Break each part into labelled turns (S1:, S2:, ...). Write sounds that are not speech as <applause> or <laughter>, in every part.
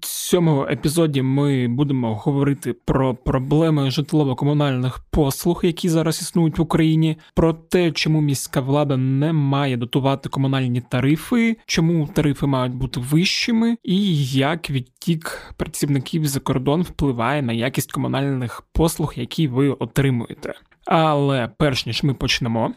S1: Цьому епізоді ми будемо говорити про проблеми житлово-комунальних послуг, які зараз існують в Україні, про те, чому міська влада не має дотувати комунальні тарифи, чому тарифи мають бути вищими, і як відтік працівників за кордон впливає на якість комунальних послуг, які ви отримуєте. Але перш ніж ми почнемо.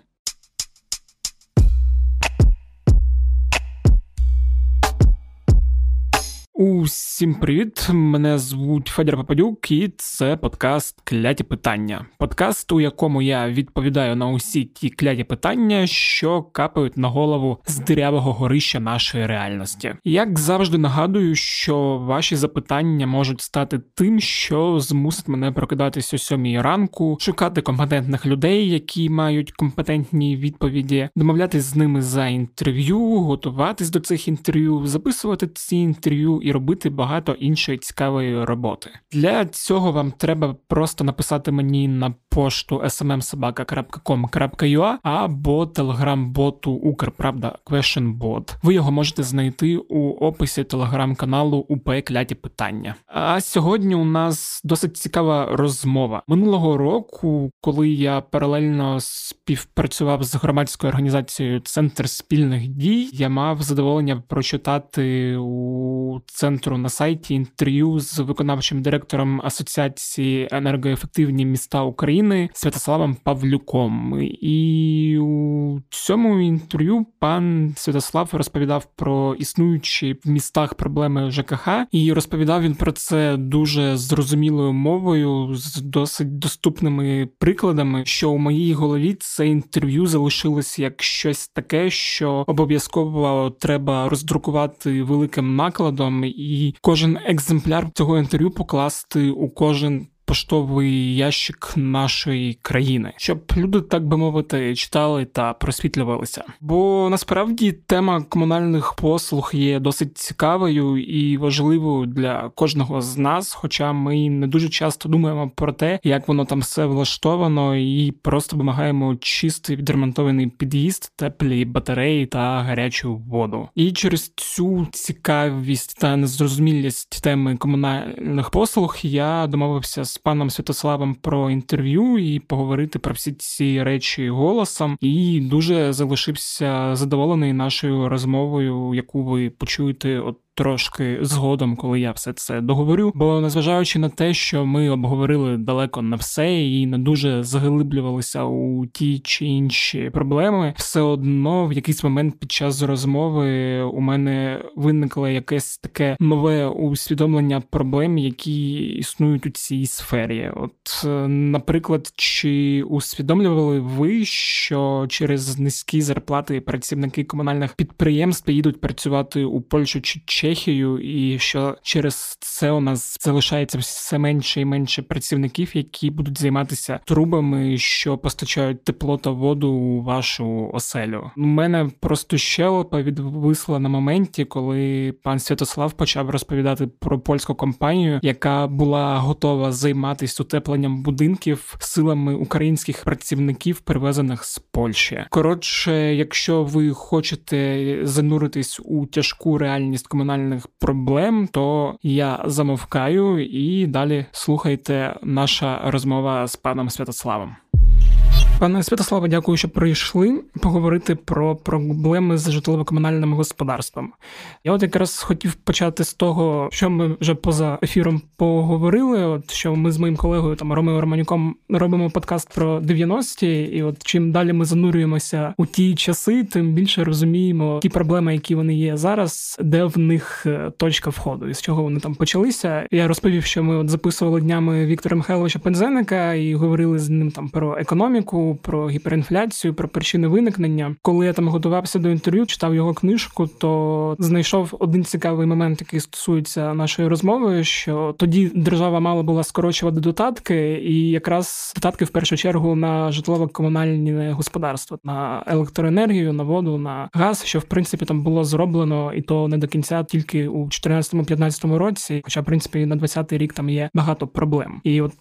S1: Усім привіт! Мене звуть Федір Попадюк, і це подкаст Кляті питання. Подкаст, у якому я відповідаю на усі ті кляті питання, що капають на голову з дирявого горища нашої реальності. Як завжди нагадую, що ваші запитання можуть стати тим, що змусить мене прокидатися о сьомій ранку, шукати компетентних людей, які мають компетентні відповіді, домовлятись з ними за інтерв'ю, готуватись до цих інтерв'ю, записувати ці інтерв'ю і робити багато іншої цікавої роботи. Для цього вам треба просто написати мені на пошту smmsobaka.com.ua або телеграм-боту Укрправда QuestionBot. Ви його можете знайти у описі телеграм-каналу УП Кляті Питання. А сьогодні у нас досить цікава розмова минулого року, коли я паралельно співпрацював з громадською організацією Центр спільних дій, я мав задоволення прочитати у центру на сайті інтерв'ю з виконавчим директором Асоціації енергоефективні міста України Святославом Павлюком. І у цьому інтерв'ю пан Святослав розповідав про існуючі в містах проблеми ЖКХ, і розповідав він про це дуже зрозумілою мовою, з досить доступними прикладами. Що у моїй голові це інтерв'ю залишилось як щось таке, що обов'язково треба роздрукувати великим накладом і кожен екземпляр цього інтерв'ю покласти у кожен поштовий ящик нашої країни, щоб люди, так би мовити, читали та просвітлювалися. Бо насправді тема комунальних послуг є досить цікавою і важливою для кожного з нас, хоча ми не дуже часто думаємо про те, як воно там все влаштовано, і просто вимагаємо чистий відремонтований під'їзд, теплі батареї та гарячу воду. І через цю цікавість та незрозумілість теми комунальних послуг я домовився з паном Святославом про інтерв'ю і поговорити про всі ці речі голосом. І дуже залишився задоволений нашою розмовою, яку ви почуєте от трошки згодом, коли я все це договорю. Бо незважаючи на те, що ми обговорили далеко не все і не дуже заглиблювалися у ті чи інші проблеми, все одно в якийсь момент під час розмови у мене виникло якесь таке нове усвідомлення проблем, які існують у цій сфері. От, наприклад, чи усвідомлювали ви, що через низькі зарплати працівники комунальних підприємств їдуть працювати у Польщу чи Чехію, і що через це у нас залишається все менше і менше працівників, які будуть займатися трубами, що постачають тепло та воду у вашу оселю. У мене просто щелепа відвисла на моменті, коли пан Святослав почав розповідати про польську компанію, яка була готова займатися утепленням будинків силами українських працівників, привезених з Польщі. Коротше, якщо ви хочете зануритись у тяжку реальність комунальної комунальних проблем, то я замовкаю і далі слухайте наша розмова з паном Святославом. Пане Святославе, дякую, що прийшли поговорити про проблеми з житлово-комунальним господарством. Я от якраз хотів почати з того, що ми вже поза ефіром поговорили. От що ми з моїм колегою там Ромео Романюком робимо подкаст про 90-ті, і от чим далі ми занурюємося у ті часи, тим більше розуміємо ті проблеми, які вони є зараз, де в них е, точка входу, і з чого вони там почалися. Я розповів, що ми от записували днями Віктора Михайловича Пензеника і говорили з ним там про економіку про гіперінфляцію, про причини виникнення. Коли я там готувався до інтерв'ю, читав його книжку, то знайшов один цікавий момент, який стосується нашої розмови. Що тоді держава мала була скорочувати додатки, і якраз додатки в першу чергу на житлово-комунальне господарство, на електроенергію, на воду, на газ, що в принципі там було зроблено, і то не до кінця, тільки у 2014-2015 році. Хоча, в принципі, на 20-й рік там є багато проблем. І от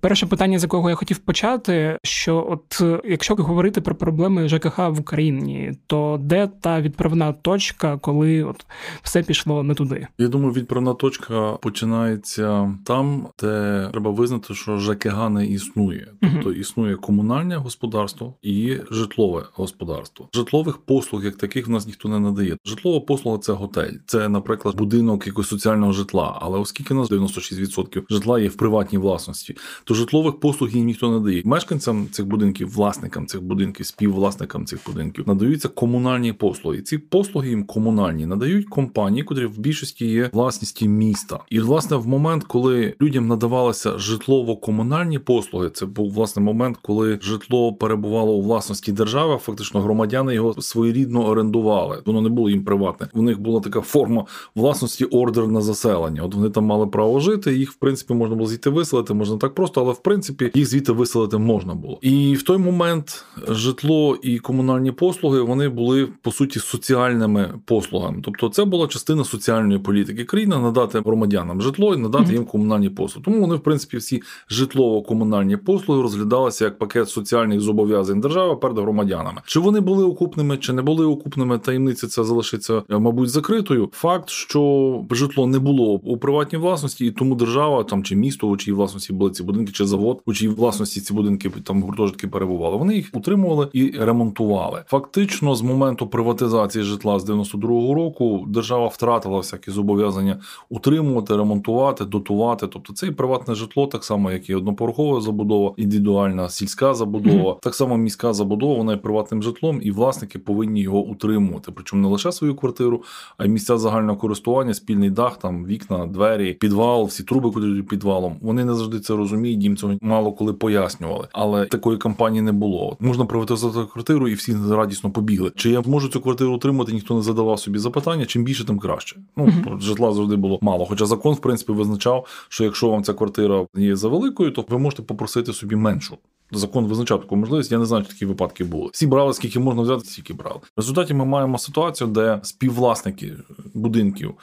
S1: перше питання, з якого я хотів почати, що от от якщо говорити про проблеми ЖКХ в Україні, то де та відправна точка, коли от все пішло не туди?
S2: Я думаю, відправна точка починається там, де треба визнати, що ЖКГ не існує, тобто існує комунальне господарство і житлове господарство. Житлових послуг як таких в нас ніхто не надає. Житлова послуга це готель, це, наприклад, будинок якогось соціального житла. Але оскільки у нас 96% житла є в приватній власності, то житлових послуг їм ніхто не дає. Мешканцям цих будинків, власникам цих будинків, співвласникам цих будинків надаються комунальні послуги. Ці послуги їм комунальні надають компанії, котрі в більшості є власністю міста. І власне в момент, коли людям надавалися житлово-комунальні послуги, це був власне момент, коли житло перебувало у власності держави. Фактично громадяни його своєрідно орендували. Воно не було їм приватне. У них була така форма власності ордер на заселення. От вони там мали право жити. Їх в принципі можна було звідти виселити, можна так просто, але в принципі їх звідти виселити можна було. І в той момент житло і комунальні послуги вони були по суті соціальними послугами. Тобто, це була частина соціальної політики країни надати громадянам житло і надати їм комунальні послуги. Тому вони, в принципі, всі житлово-комунальні послуги розглядалися як пакет соціальних зобов'язань держави перед громадянами. Чи вони були окупними, чи не були окупними, таємниця це залишиться, мабуть, закритою. Факт, що житло не було у приватній власності, і тому держава там чи місто, у чиїй власності були ці будинки, чи завод, у чиїй власності ці будинки там гуртожитки перебували. Вони їх утримували і ремонтували. Фактично, з моменту приватизації житла з 92-го року держава втратила всякі зобов'язання утримувати, ремонтувати, дотувати. Тобто це і приватне житло, так само, як і одноповерхова забудова, індивідуальна сільська забудова, mm-hmm. так само міська забудова, вона є приватним житлом, і власники повинні його утримувати. Причому не лише свою квартиру, а й місця загального користування, спільний дах, там вікна, двері, підвал, всі труби, котрі підвалом. Вони не завжди це розуміють. Їм цього мало коли пояснювали. Але такої кампанії не було. Можна приватизувати квартиру, і всі радісно побігли. Чи я можу цю квартиру утримати? Ніхто не задавав собі запитання. Чим більше, тим краще. Ну mm-hmm. житла завжди було мало. Хоча закон, в принципі, визначав, що якщо вам ця квартира є за великою, то ви можете попросити собі меншу. Закон визначав таку можливість. Я не знаю, чи такі випадки були. Всі брали, скільки можна взяти, стільки брали. В результаті ми маємо ситуацію, де співвласники будинків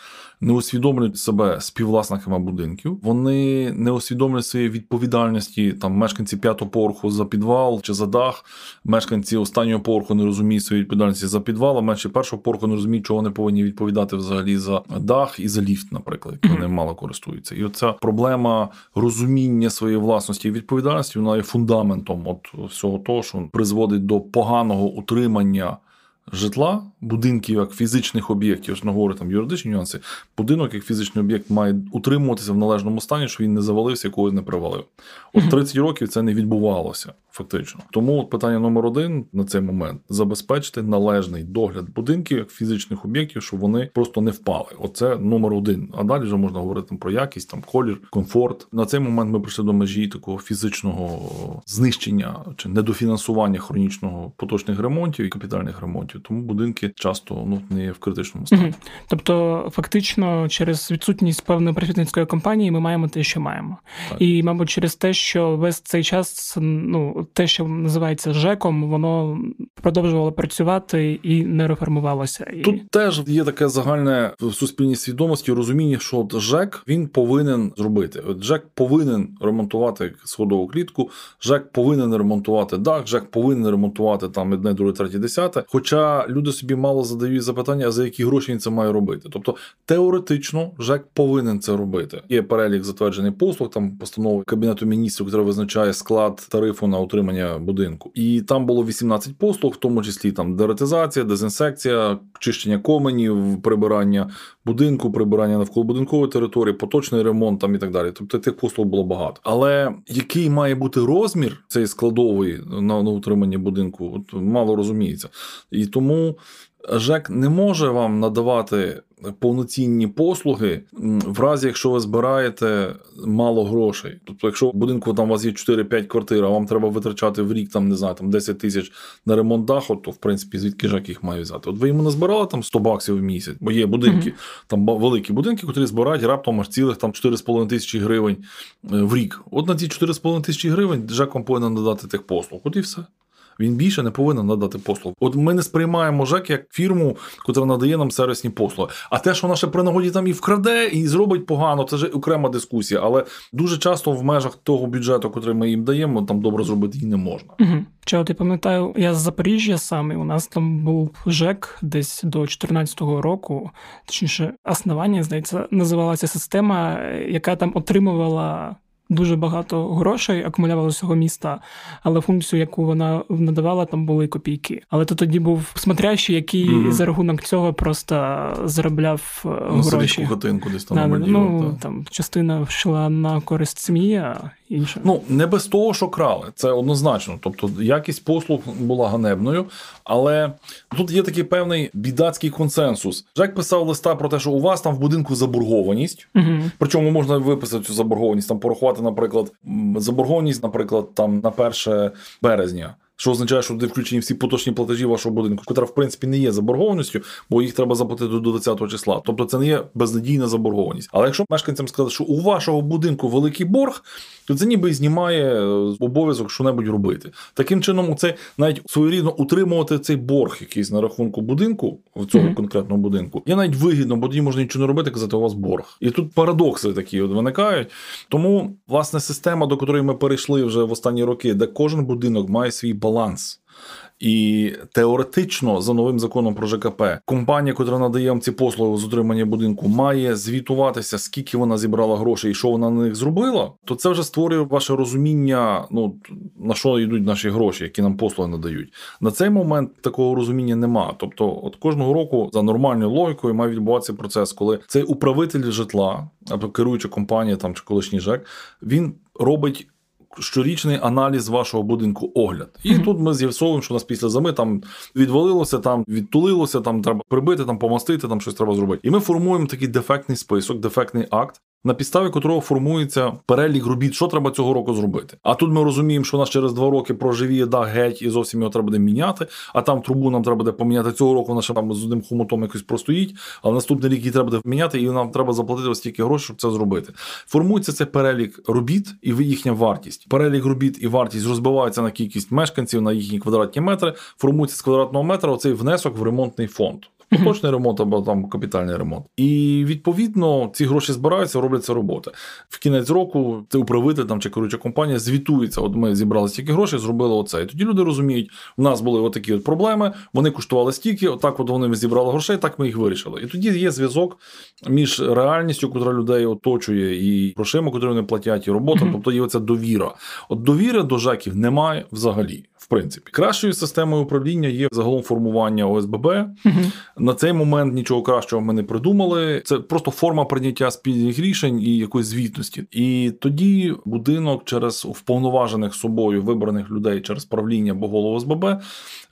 S2: не усвідомлюють себе співвласниками будинків. Вони не усвідомлюють своєї відповідальності. Там мешканці п'ятого поверху за підвал чи за дах, мешканці останнього поверху не розуміють своєї відповідальності за підвал, а мешканці першого поверху не розуміють, чого вони повинні відповідати взагалі за дах і за ліфт, наприклад, який вони мало користуються. І оця проблема розуміння своєї власності і відповідальності вона є фундаментом от всього того, що призводить до поганого утримання житла, будинків як фізичних об'єктів, ж не говорю там юридичні нюанси, будинок як фізичний об'єкт має утримуватися в належному стані, що він не завалився, якогось не привалив. От 30 років це не відбувалося фактично. Тому питання номер один на цей момент забезпечити належний догляд будинків як фізичних об'єктів, щоб вони просто не впали. Оце номер один. А далі вже можна говорити про якість, там колір, комфорт. На цей момент ми прийшли до межі такого фізичного знищення чи недофінансування хронічного поточних ремонтів і капітальних ремонтів. Тому будинки часто ну не є в критичному стані. Угу.
S1: Тобто, фактично, через відсутність певної просвітницької компанії ми маємо те, що маємо, так. і мабуть, через те, що весь цей час ну те, що називається ЖЕКом, воно продовжувало працювати і не реформувалося.
S2: Тут теж є таке загальне в суспільній свідомості розуміння, що ЖЕК він повинен зробити. От ЖЕК повинен ремонтувати сходову клітку, ЖЕК повинен ремонтувати дах, ЖЕК повинен ремонтувати там одне, друге, третє, десяте. Хоча люди собі мало задають запитання, а за які гроші він це має робити. Тобто теоретично ЖЕК повинен це робити. Є перелік затверджений послуг, там постанови кабінету міністрів, яка визначає склад тарифу на утримання будинку. І там було 18 послуг, в тому числі там дератизація, дезінсекція, чищення коменів, прибирання будинку, прибирання навколобудинкової території, поточний ремонт там і так далі. Тобто тих послуг було багато. Але який має бути розмір цієї складової на, на утримання будинку, от мало розуміється. І тому ЖЕК не може вам надавати повноцінні послуги в разі, якщо ви збираєте мало грошей. Тобто, якщо в будинку там у вас є 4-5 квартир, а вам треба витрачати в рік там не знаю, там 10 тисяч на ремонт даху, то в принципі звідки ЖЕК їх має взяти? От ви йому не збирали там 100 баксів в місяць, бо є будинки, mm-hmm. там великі будинки, які збирають раптом аж цілих там 4,5 тисячі гривень е, в рік. От на ці 4,5 тисячі гривень ЖЕК вам повинен надати тих послуг. От і все. Він більше не повинен надати послуг. От ми не сприймаємо ЖЕК як фірму, яка надає нам сервісні послуги. А те, що наше при нагоді там і вкраде, і зробить погано, це ж окрема дискусія. Але дуже часто в межах того бюджету, який ми їм даємо, там добре зробити і не можна.
S1: Угу. Чого ти пам'ятаю, я з Запоріжжя саме у нас там був ЖЕК десь до 2014 року, точніше, основання здається, називалася система, яка там отримувала дуже багато грошей акумулювало цього міста, але функцію, яку вона надавала, там були копійки. Але то тоді був смотрящий, який mm-hmm. за рахунок цього просто заробляв ну, гроші.
S2: Хатинку десь там
S1: да, ну, там частина йшла на користь сім'ї, а інша.
S2: Ну не без того, що крали, це однозначно. Тобто якість послуг була ганебною, але тут є такий певний бідацький консенсус. Жек писав листа про те, що у вас там в будинку заборгованість,
S1: угу.
S2: причому можна виписати цю заборгованість, там порахувати, наприклад, заборгованість, наприклад, там на 1 березня що означає, що туди включені всі поточні платежі вашого будинку, котра в принципі не є заборгованістю, бо їх треба заплатити до 20 числа. Тобто це не є безнадійна заборгованість. Але якщо мешканцям сказати, що у вашого будинку великий борг, то це ніби знімає е, обов'язок що-небудь робити. Таким чином, це навіть своєрідно утримувати цей борг, якийсь на рахунку будинку в цього mm-hmm. конкретного будинку, є навіть вигідно, бо тоді можна нічого не робити, казати, у вас борг. І тут парадокси такі от виникають. Тому власне система, до якої ми перейшли вже в останні роки, де кожен будинок має свій баланс баланс. І теоретично, за новим законом про ЖКП, компанія, яка надає вам ці послуги з утримання будинку, має звітуватися, скільки вона зібрала грошей і що вона на них зробила. То це вже створює ваше розуміння, ну на що йдуть наші гроші, які нам послуги надають. На цей момент такого розуміння нема. Тобто, от кожного року за нормальною логікою має відбуватися процес, коли цей управитель житла або керуюча компанія там чи колишній ЖЕК, він робить щорічний аналіз вашого будинку огляд. І mm-hmm. тут ми з'ясовуємо, що у нас після зими там відвалилося, там відтулилося, там треба прибити, там помастити, там щось треба зробити. І ми формуємо такий дефектний список, дефектний акт, на підставі котрого формується перелік робіт, що треба цього року зробити. А тут ми розуміємо, що у нас через два роки проживіє да геть, і зовсім його треба буде міняти. А там трубу нам треба буде поміняти цього року. Ще там з одним хомутом якось простоїть. А в наступний рік її треба буде міняти, і нам треба заплатити ось стільки грошей, щоб це зробити. Формується цей перелік робіт і їхня вартість. Перелік робіт і вартість розбиваються на кількість мешканців на їхні квадратні метри. Формується з квадратного метра оцей внесок в ремонтний фонд поточний ремонт або там капітальний ремонт. І відповідно ці гроші збираються, робляться роботи. В кінець року цей управитель там чи керуюча компанія звітується. От ми зібрали стільки грошей, зробили оце. І тоді люди розуміють, у нас були отакі от проблеми, вони коштували стільки, отак от вони зібрали грошей, так ми їх вирішили. І тоді є зв'язок між реальністю, яка людей оточує, і грошима, які вони платять, і робота. Тобто є оця довіра. От довіри до ЖЕКів немає взагалі. В принципі, кращою системою управління є загалом формування ОСББ. На цей момент нічого кращого ми не придумали. Це просто форма прийняття спільних рішень і якоїсь звітності. І тоді будинок через вповноважених собою вибраних людей через правління або голову ОСББ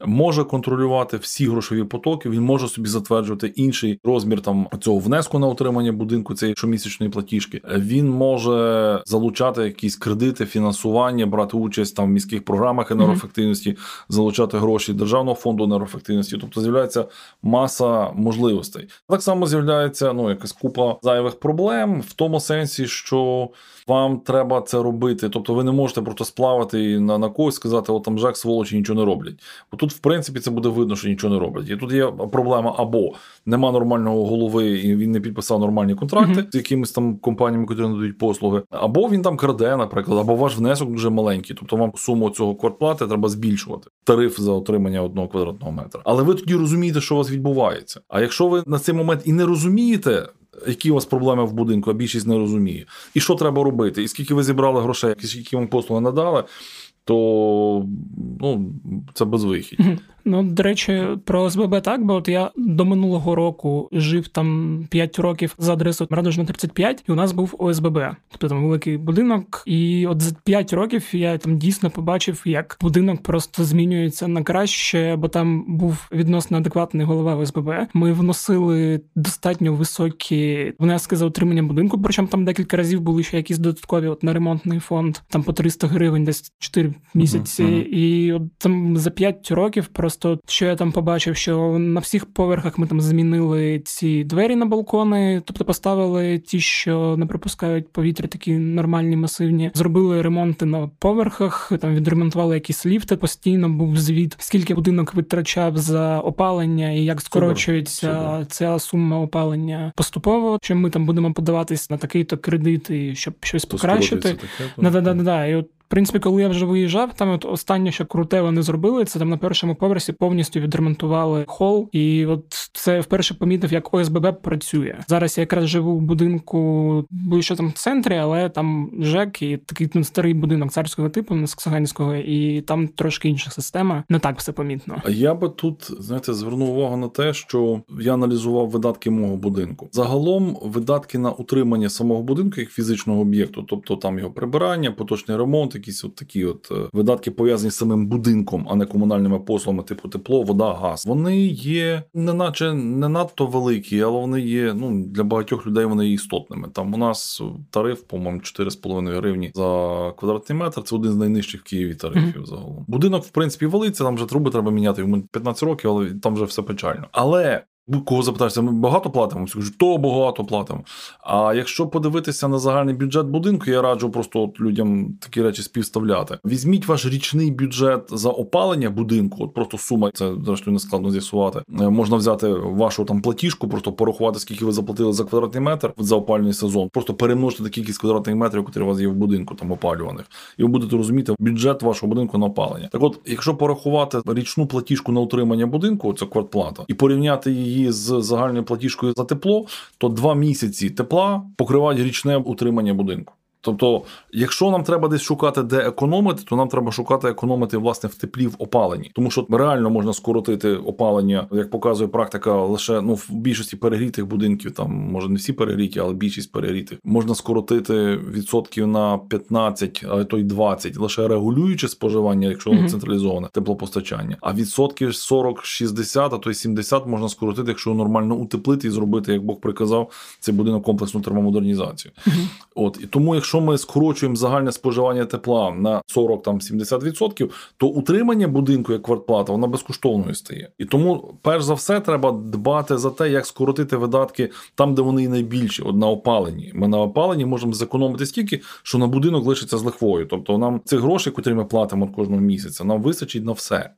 S2: може контролювати всі грошові потоки. Він може собі затверджувати інший розмір там цього внеску на утримання будинку цієї щомісячної платіжки. Він може залучати якісь кредити, фінансування, брати участь там в міських програмах енергоефективності, залучати гроші державного фонду енергоефективності. Тобто з'являється маса можливостей. Так само з'являється ну якась купа зайвих проблем в тому сенсі, що вам треба це робити. Тобто ви не можете просто сплавати на на когось сказати, о там Жак сволочі нічого не роблять. Бо тут, в принципі, це буде видно, що нічого не роблять. І тут є проблема або нема нормального голови, і він не підписав нормальні контракти uh-huh. з якимись там компаніями, які надають послуги, або він там краде, наприклад, або ваш внесок дуже маленький. Тобто вам суму цього квартплати треба збільшувати. Тариф за отримання одного квадратного метра. Але ви тоді розумієте, що у вас відбувається. А якщо ви на цей момент і не розумієте, які у вас проблеми в будинку, а більшість не розуміє. І що треба робити? І скільки ви зібрали грошей, які вам послуги надали, то ну, це безвихідь. <laughs>
S1: Ну, до речі, про ОСББ так, бо от я до минулого року жив там 5 років за адресою Радужна 35, і у нас був ОСББ, тобто там великий будинок. І от за 5 років я там дійсно побачив, як будинок просто змінюється на краще, бо там був відносно адекватний голова ОСББ. Ми вносили достатньо високі внески за утримання будинку. Причому там декілька разів були ще якісь додаткові от на ремонтний фонд, там по 300 гривень, десь 4 місяці. Uh-huh. І от там за 5 років просто просто що я там побачив, що на всіх поверхах ми там змінили ці двері на балкони, тобто поставили ті, що не пропускають повітря, такі нормальні, масивні. Зробили ремонти на поверхах, там відремонтували якісь ліфти. Постійно був звіт, скільки будинок витрачав за опалення і як скорочується Супер. ця сума опалення поступово. Що ми там будемо подаватись на такий-то кредит, і щоб щось покращити. Да-да-да-да. І от принципі, коли я вже виїжджав, там от останнє, що круте вони зробили, це там на першому поверсі повністю відремонтували хол. І от це вперше помітив, як ОСББ працює. Зараз я якраз живу в будинку, що там в центрі, але там ЖЕК і такий ну, старий будинок царського типу, Саксаганського, і там трошки інша система. Не так все помітно.
S2: А я би тут знаєте звернув увагу на те, що я аналізував видатки мого будинку. Загалом видатки на утримання самого будинку як фізичного об'єкту, тобто там його прибирання, поточний ремонт якісь от такі от е, видатки пов'язані з самим будинком, а не комунальними послугами, типу тепло, вода, газ. Вони є не наче не надто великі, але вони є. Ну для багатьох людей вони є істотними. Там у нас тариф, по-моєму, 4,5 гривні за квадратний метр. Це один з найнижчих в Києві тарифів. Mm-hmm. Загалом будинок, в принципі, велиться. Там вже труби треба міняти. Йому 15 років, але там вже все печально. Але Кого запитаєшся, ми багато платимо? Скажу, то багато платимо. А якщо подивитися на загальний бюджет будинку, я раджу просто от людям такі речі співставляти. Візьміть ваш річний бюджет за опалення будинку, от просто сума, це зрештою не складно з'ясувати. Е, можна взяти вашу там платіжку, просто порахувати, скільки ви заплатили за квадратний метр за опалювальний сезон, просто перемножити кількість квадратних метрів, які у вас є в будинку, там опалюваних, і ви будете розуміти бюджет вашого будинку на опалення. Так, от, якщо порахувати річну платіжку на утримання будинку, це квартплата, і порівняти її її з загальною платіжкою за тепло, то два місяці тепла покривають річне утримання будинку. Тобто, якщо нам треба десь шукати, де економити, то нам треба шукати економити власне в теплі в опаленні, тому що реально можна скоротити опалення, як показує практика, лише ну в більшості перегрітих будинків, там може не всі перегріті, але більшість перегрітих, можна скоротити відсотків на 15, а то й 20, лише регулюючи споживання, якщо воно mm-hmm. централізоване теплопостачання. А відсотків 40-60, а то й 70 можна скоротити, якщо нормально утеплити і зробити, як Бог приказав, цей будинок комплексну термомодернізацію. Mm-hmm. От і тому, якщо якщо ми скорочуємо загальне споживання тепла на 40-70%, то утримання будинку як квартплата вона безкоштовною стає. І тому, перш за все, треба дбати за те, як скоротити видатки там, де вони найбільші, от на опаленні. Ми на опаленні можемо зекономити стільки, що на будинок лишиться з лихвою. Тобто нам цих грошей, котрі ми платимо кожного місяця, нам вистачить на все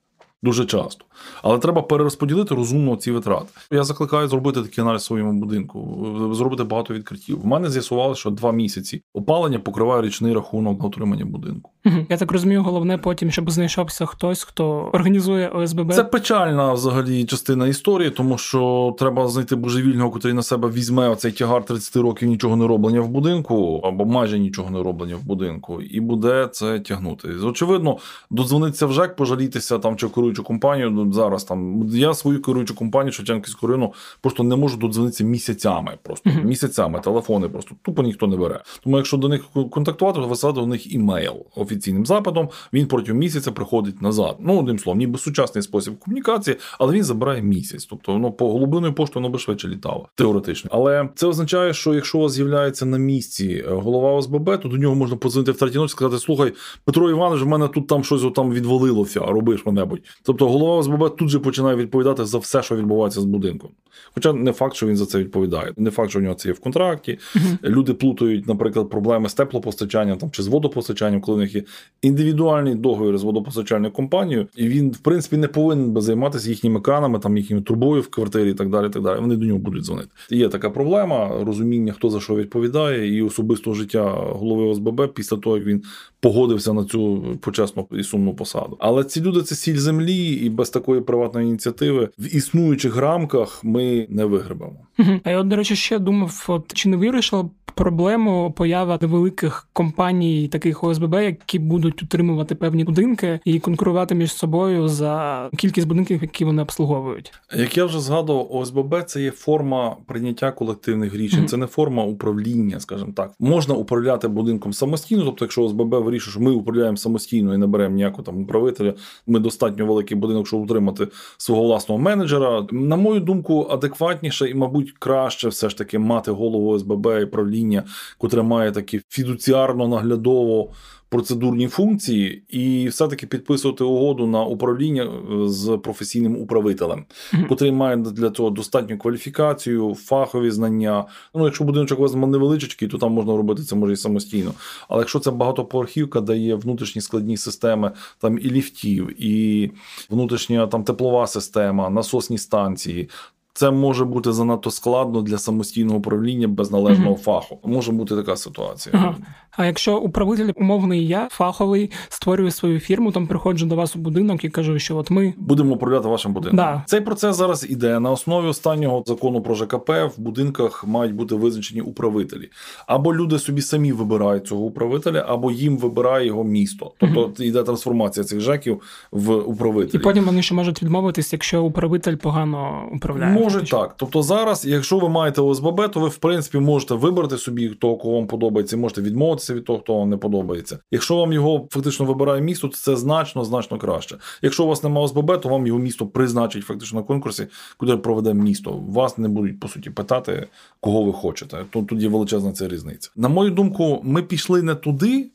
S2: дуже часто. Але треба перерозподілити розумно ці витрати. Я закликаю зробити такий аналіз в своєму будинку, зробити багато відкриттів. В мене з'ясувалося, що два місяці опалення покриває річний рахунок на утримання будинку.
S1: Я так розумію, головне потім, щоб знайшовся хтось, хто організує ОСББ.
S2: Це печальна взагалі частина історії, тому що треба знайти божевільного, який на себе візьме оцей тягар 30 років нічого не роблення в будинку, або майже нічого не роблення в будинку, і буде це тягнути. Очевидно, додзвониться в ЖЕК, пожалітися там чи керуючу компанію. Ну, зараз там я свою керуючу компанію Шевченківську району просто не можу додзвонитися місяцями. Просто uh-huh. місяцями телефони просто тупо ніхто не бере. Тому якщо до них контактувати, то висилати до них імейл офіційним запитом. Він протягом місяця приходить назад. Ну одним словом, ніби сучасний спосіб комунікації, але він забирає місяць. Тобто ну, по голубиною поштою воно би швидше літало теоретично. Але це означає, що якщо у вас з'являється на місці е, голова ОСББ, то до нього можна подзвонити в третій ночі і сказати: Слухай, Петро Іванович, в мене тут там щось там відвалилося, робиш що-небудь. Тобто голова ОСББ тут же починає відповідати за все, що відбувається з будинком. Хоча не факт, що він за це відповідає. Не факт, що в нього це є в контракті. Люди плутають, наприклад, проблеми з теплопостачанням там чи з водопостачанням, коли в них є індивідуальний договір з водопостачальною компанією, і він, в принципі, не повинен займатися їхніми кранами, там їхніми трубою в квартирі і так далі. так далі. Вони до нього будуть дзвонити. Є така проблема, розуміння, хто за що відповідає, і особистого життя голови ОСББ після того, як він погодився на цю почесну і сумну посаду. Але ці люди це сіль землі, і без такої приватної ініціативи в існуючих рамках ми не вигребемо.
S1: А я до речі, ще думав, от чи не вирішила проблему поява невеликих компаній, таких ОСББ, які будуть утримувати певні будинки і конкурувати між собою за кількість будинків, які вони обслуговують.
S2: Як я вже згадував, ОСББ це є форма прийняття колективних рішень, mm-hmm. це не форма управління, скажімо так. Можна управляти будинком самостійно, тобто, якщо ОСББ вирішує, що ми управляємо самостійно і не беремо ніякого там управителя, ми достатньо великий будинок, щоб утримати свого власного менеджера. На мою думку, адекватніше і, мабуть, краще все ж таки мати голову ОСББ і правління управління, котре має такі фідуціарно наглядово процедурні функції, і все-таки підписувати угоду на управління е, з професійним управителем,
S1: Мгм.
S2: котрий має для цього достатню кваліфікацію, фахові знання. Ну, якщо будиночок у вас невеличкий, то там можна робити це може і самостійно. Але якщо це багатоповерхівка, де є внутрішні складні системи, там і ліфтів, і внутрішня там теплова система, насосні станції. Це може бути занадто складно для самостійного управління без належного
S1: Мгм.
S2: фаху. Може бути така ситуація.
S1: Ага. А якщо управитель умовний я, фаховий, створюю свою фірму, там приходжу до вас у будинок і кажу, що от ми
S2: Будемо управляти вашим будинком.
S1: Да.
S2: Цей процес зараз іде на основі останнього закону про ЖКП. В будинках мають бути визначені управителі. Або люди собі самі вибирають цього управителя, або їм вибирає його місто. Тобто йде трансформація цих ЖЕКів в
S1: і потім вони ще можуть відмовитись, якщо управитель погано управляє.
S2: Може
S1: Фактично.
S2: так. Тобто зараз, якщо ви маєте ОСББ, то ви в принципі можете вибрати собі того, кого вам подобається, можете відмовитися від того, хто вам не подобається. Якщо вам його фактично вибирає місто, то це значно значно краще. Якщо у вас немає ОСББ, то вам його місто призначить фактично на конкурсі, куди проведе місто. Вас не будуть по суті питати, кого ви хочете. Тут є величезна ця різниця. На мою думку, ми пішли не туди.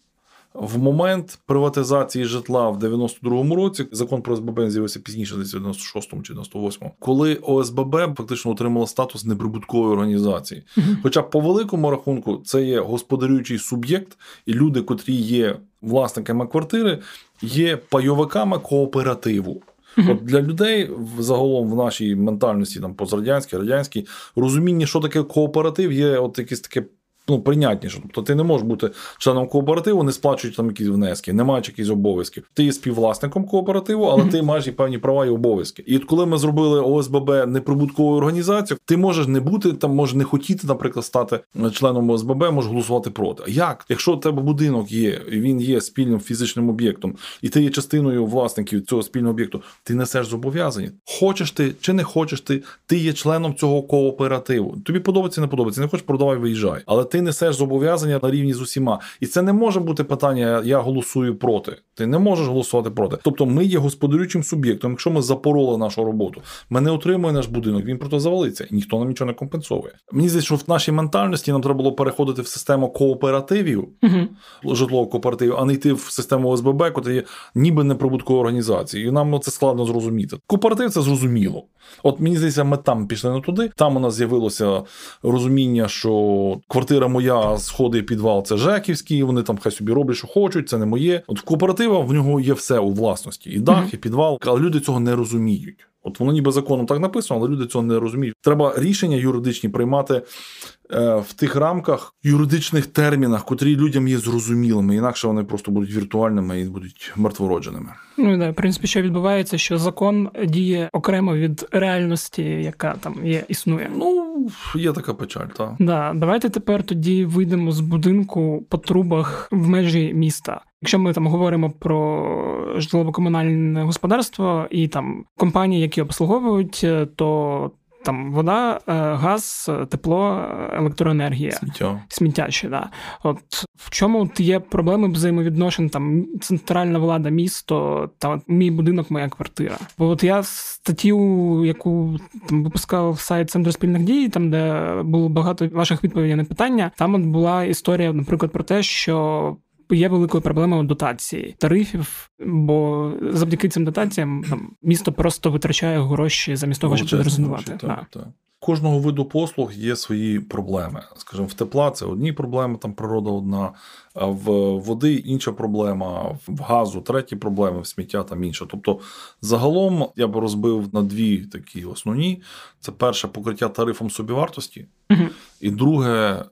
S2: В момент приватизації житла в 92-му році закон про ОСББ з'явився пізніше, десь в 96-му чи 98-му, коли ОСББ фактично отримала статус неприбуткової організації. Хоча по великому рахунку це є господарюючий суб'єкт, і люди, котрі є власниками квартири, є пайовиками кооперативу. От для людей в- загалом в нашій ментальності, там пострадянській, радянській, розуміння, що таке кооператив, є от якесь таке. Ну, прийнятніше. Тобто ти не можеш бути членом кооперативу, не сплачуючи там якісь внески, не маючи якісь обов'язків. Ти є співвласником кооперативу, але ти маєш і певні права і обов'язки. І от коли ми зробили ОСББ неприбутковою організацією, ти можеш не бути там, можеш не хотіти, наприклад, стати членом ОСББ, можеш голосувати проти. А як? Якщо у тебе будинок є, і він є спільним фізичним об'єктом, і ти є частиною власників цього спільного об'єкту, ти несеш зобов'язання. Хочеш ти чи не хочеш ти, ти є членом цього кооперативу. Тобі подобається, не подобається, не хочеш, продавай, виїжджай. Але ти несеш зобов'язання на рівні з усіма. І це не може бути питання: я голосую проти. Ти не можеш голосувати проти. Тобто, ми є господарюючим суб'єктом. Якщо ми запороли нашу роботу, ми не отримуємо наш будинок, він просто завалиться, і ніхто нам нічого не компенсовує. Мені здається, що в нашій ментальності нам треба було переходити в систему кооперативів,
S1: Мгм.
S2: житлових кооперативів, а не йти в систему ОСББ, яка є ніби неприбутковою організацією. І нам це складно зрозуміти. Кооператив це зрозуміло. От мені здається, ми там пішли не туди. Там у нас з'явилося розуміння, що квартира моя, сходи і підвал це Жеківський, вони там хай собі роблять, що хочуть, це не моє. От в кооператива в нього є все у власності: і дах,
S1: Мгм.
S2: і підвал, але люди цього не розуміють. От воно ніби законом так написано, але люди цього не розуміють. Треба рішення юридичні приймати е, в тих рамках юридичних термінах, котрі людям є зрозумілими, інакше вони просто будуть віртуальними і будуть мертвородженими.
S1: Ну і да, в принципі, що відбувається, що закон діє окремо від реальності, яка там є, існує.
S2: Ну, є така печаль, так.
S1: Да, давайте тепер тоді вийдемо з будинку по трубах в межі міста. Якщо ми там говоримо про житлово-комунальне господарство і там компанії, які обслуговують, е, то там вода, е, газ, е, тепло, електроенергія.
S2: Сміття.
S1: Сміття ще, да. От в чому є проблеми взаємовідношень там центральна влада, місто та мій будинок, моя квартира. Бо от я статтю, яку там випускав сайт Центру спільних дій, там де було багато ваших відповідей на питання, там от була історія, наприклад, про те, що. Є великою проблемою дотації тарифів, бо завдяки цим дотаціям там місто просто витрачає гроші замість того, щоб
S2: гроші, так, так. Кожного виду послуг є свої проблеми. Скажімо, в тепла це одні проблеми, там природа одна, а в води інша проблема, в газу треті проблеми, в сміття там інша. Тобто, загалом я б розбив на дві такі основні: це перше покриття тарифом собівартості,
S1: Мгм.
S2: і друге,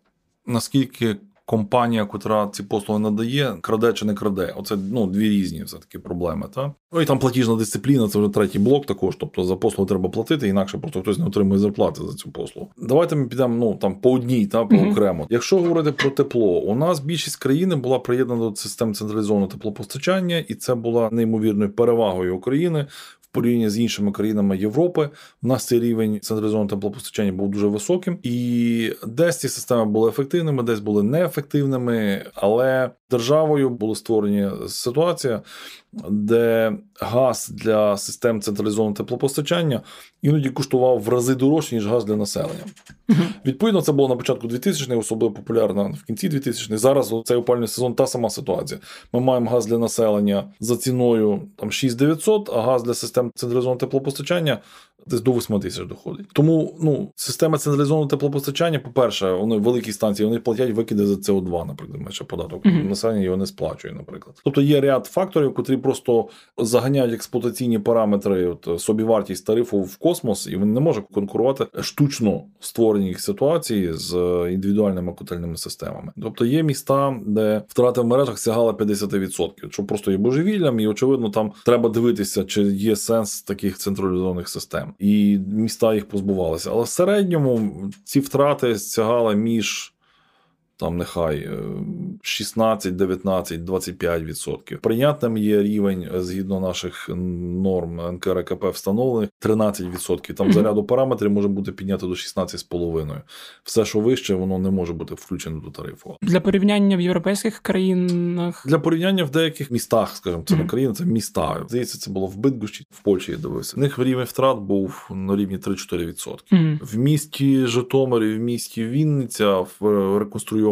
S2: наскільки. Компанія, котра ці послуги надає, краде чи не краде. Оце ну дві різні все таки проблеми. Та ну і там платіжна дисципліна, це вже третій блок. Також, тобто за послугу треба платити, інакше просто хтось не отримує зарплати за цю послугу. Давайте ми підемо ну там по одній, та по окремо. Якщо говорити про тепло, у нас більшість країни була приєднана до системи централізованого теплопостачання, і це була неймовірною перевагою України. В порівнянні з іншими країнами Європи у нас цей рівень централізованого теплопостачання був дуже високим, і десь ці системи були ефективними, десь були неефективними. Але державою була створені ситуація, де газ для систем централізованого теплопостачання іноді коштував в рази дорожче, ніж газ для населення. Відповідно, це було на початку 2000-х, особливо популярно в кінці 2000-х. Зараз цей опальний сезон та сама ситуація. Ми маємо газ для населення за ціною там 6900, а газ для систем централізованого теплопостачання десь до 8 тисяч доходить. Тому ну, система централізованого теплопостачання, по-перше, вони великі станції, вони платять викиди за СО2, наприклад, менше податок.
S1: Мгм.
S2: Населення його не сплачує, наприклад. Тобто є ряд факторів, котрі просто заганяють експлуатаційні параметри, от, собівартість тарифу в космос, і він не може конкурувати штучно створені ситуації з е, індивідуальними котельними системами. Тобто є міста, де втрати в мережах сягали 50%, що просто є божевіллям, і очевидно, там треба дивитися, чи є сенс таких централізованих систем, і міста їх позбувалися. Але в середньому ці втрати сягали між. Там нехай е, 16, 19, 25 відсотків. Прийнятним є рівень е, згідно наших норм НКРКП встановлених 13 відсотків. Там
S1: Мгм.
S2: заряду параметрів може бути піднято до 16,5. Все, що вище, воно не може бути включено до тарифу.
S1: Для порівняння в європейських країнах
S2: Для порівняння в деяких містах, скажімо, це не країна, це міста. Здається, це було в Бидгощі, в Польщі я дивився. У них рівень втрат був на рівні 3-4 відсотки. В місті Житомир і в місті Вінниця в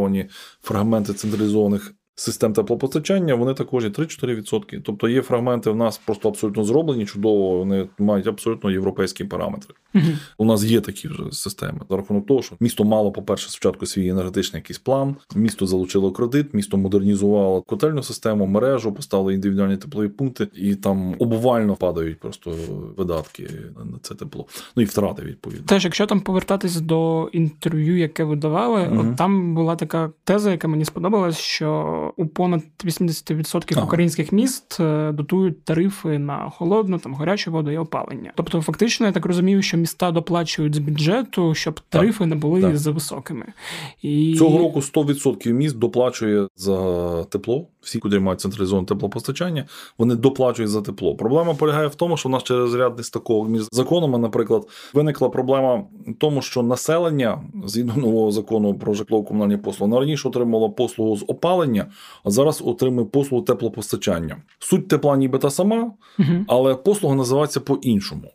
S2: реконструйовані фрагменти централізованих систем теплопостачання, вони також є 3-4%. Тобто є фрагменти в нас просто абсолютно зроблені, чудово, вони мають абсолютно європейські параметри.
S1: Мгм.
S2: У нас є такі вже системи. За рахунок того, що місто мало, по-перше, спочатку свій енергетичний якийсь план, місто залучило кредит, місто модернізувало котельну систему, мережу, поставили індивідуальні теплові пункти, і там обувально падають просто видатки на це тепло. Ну і втрати відповідно.
S1: Теж, якщо там повертатись до інтерв'ю, яке ви давали,
S2: Мгм.
S1: от там була така теза, яка мені сподобалась, що у понад 80%
S2: Ага.
S1: українських міст е, дотують тарифи на холодну, там гарячу воду і опалення. Тобто, фактично, я так розумію, що міста доплачують з бюджету, щоб тарифи не були
S2: так.
S1: за високими. І
S2: Цього року 100% міст доплачує за тепло. Всі, куди мають централізоване теплопостачання, вони доплачують за тепло. Проблема полягає в тому, що в нас через ряд нестаковок між законами, наприклад, виникла проблема в тому, що населення згідно нового закону про житлово-комунальні послуги воно раніше отримало послугу з опалення, а зараз отримує послугу теплопостачання. Суть тепла ніби та сама, але послуга називається по-іншому.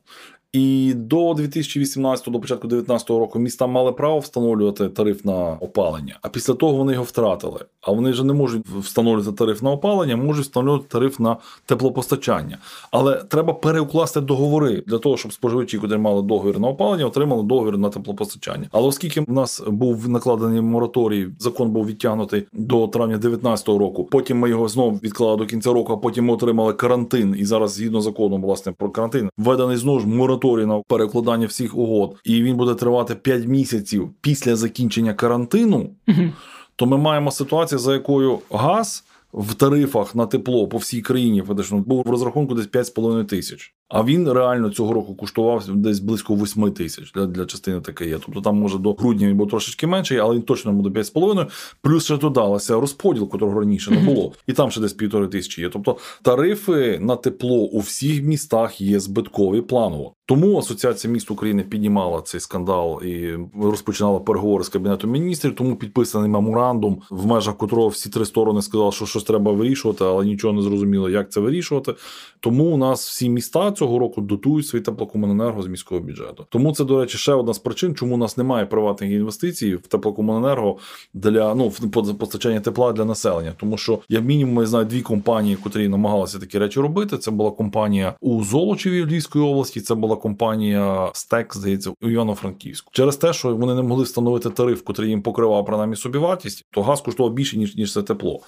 S2: І до 2018, до початку 2019 року міста мали право встановлювати тариф на опалення, а після того вони його втратили. А вони вже не можуть встановлювати тариф на опалення, можуть встановлювати тариф на теплопостачання. Але треба переукласти договори для того, щоб споживачі, котрі мали договір на опалення, отримали договір на теплопостачання. Але оскільки в нас був накладений мораторій, закон був відтягнутий до травня 2019 року. Потім ми його знову відклали до кінця року, а потім ми отримали карантин. І зараз, згідно закону, власне, про карантин, введений знову ж мораторій на перекладання всіх угод, і він буде тривати 5 місяців після закінчення карантину. То ми маємо ситуацію, за якою газ в тарифах на тепло по всій країні фактично був в розрахунку десь 5,5 тисяч. А він реально цього року коштував десь близько 8 тисяч для, для частини ТКЄ. Тобто там може до грудня був трошечки менший, але він точно буде 5,5. Плюс ще додалося розподіл, котрого раніше не було, і там ще десь півтори тисячі є. Тобто тарифи на тепло у всіх містах є збиткові планово. Тому Асоціація міст України піднімала цей скандал і розпочинала переговори з кабінетом міністрів. Тому підписаний меморандум, в межах котрого всі три сторони сказали, що щось треба вирішувати, але нічого не зрозуміло, як це вирішувати. Тому у нас всі міста цього року дотують свій теплокомуненерго з міського бюджету. Тому це, до речі, ще одна з причин, чому у нас немає приватних інвестицій в теплокомуненерго для ну в постачання тепла для населення. Тому що я мінімум знаю дві компанії, котрі намагалися такі речі робити. Це була компанія у Золочеві Львівської області. Це була компанія Стек, здається, у Івано-Франківську. Через те, що вони не могли встановити тариф, котрий їм покривав принаймні собівартість, то газ коштував більше ніж ніж це тепло.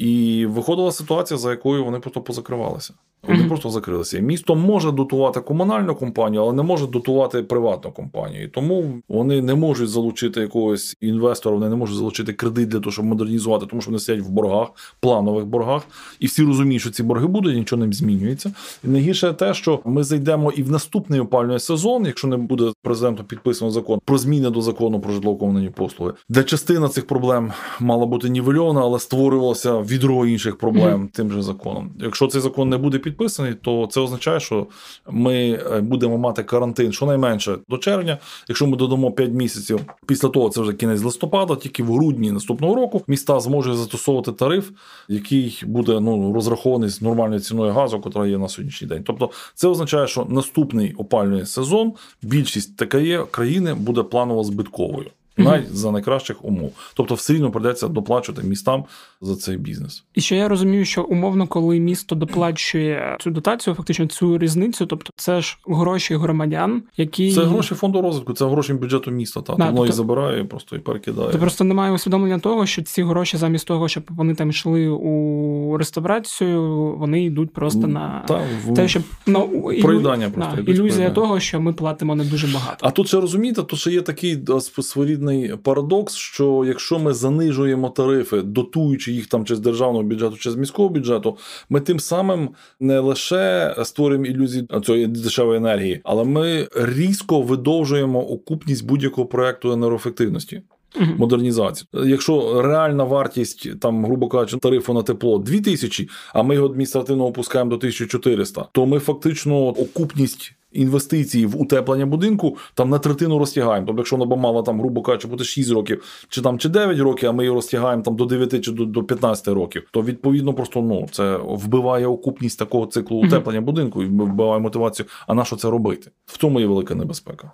S2: І виходила ситуація, за якою вони просто позакривалися. Вони
S1: Мгм.
S2: просто закрилися. І Місто може дотувати комунальну компанію, але не може дотувати приватну компанію. І Тому вони не можуть залучити якогось інвестора, вони не можуть залучити кредит для того, щоб модернізувати, тому що вони сидять в боргах, планових боргах. І всі розуміють, що ці борги будуть, нічого не змінюється. І найгірше те, що ми зайдемо і в наступний опалювальний сезон, якщо не буде президентом підписано закон про зміни до закону про житлово-комунальні послуги, де частина цих проблем мала бути нівельована, але створювалася відро інших проблем mm-hmm. тим же законом. Якщо цей закон не буде підписаний, то це означає, що ми е, будемо мати карантин щонайменше до червня. Якщо ми додамо 5 місяців після того, це вже кінець листопада, тільки в грудні наступного року міста зможуть застосовувати тариф, який буде ну розрахований з нормальною ціною газу, яка є на сьогоднішній день. Тобто, це означає, що наступний опалювальний сезон більшість ТКЄ країни буде планово збитковою навіть за найкращих умов. Тобто, все рівно придеться доплачувати містам за цей бізнес.
S1: І ще я розумію, що умовно, коли місто доплачує цю дотацію, фактично цю різницю, тобто це ж гроші громадян, які
S2: це гроші фонду розвитку, це гроші бюджету міста. Та да, воно тобто... і забирає, просто і перекидає.
S1: Ти просто немає усвідомлення того, що ці гроші, замість того, щоб вони там йшли у реставрацію, вони йдуть просто на
S2: та, в...
S1: те, щоб ну,
S2: проїдання просто
S1: да, ілюзія проїдання. того, що ми платимо не дуже багато.
S2: А тут ще розумієте, то ще є такий своєрідний певний парадокс, що якщо ми занижуємо тарифи, дотуючи їх там чи з державного бюджету, чи з міського бюджету, ми тим самим не лише створюємо ілюзії цієї дешевої енергії, але ми різко видовжуємо окупність будь-якого проекту енергоефективності. uh Модернізації. Якщо реальна вартість, там, грубо кажучи, тарифу на тепло 2000, а ми його адміністративно опускаємо до 1400, то ми фактично окупність інвестиції в утеплення будинку там на третину розтягаємо. Тобто, якщо вона мала там, грубо кажучи, бути 6 років чи там чи 9 років, а ми її розтягаємо там до 9 чи до, до 15 років, то відповідно просто ну це вбиває окупність такого циклу утеплення будинку і вбиває мотивацію. А на що це робити? В тому є велика небезпека.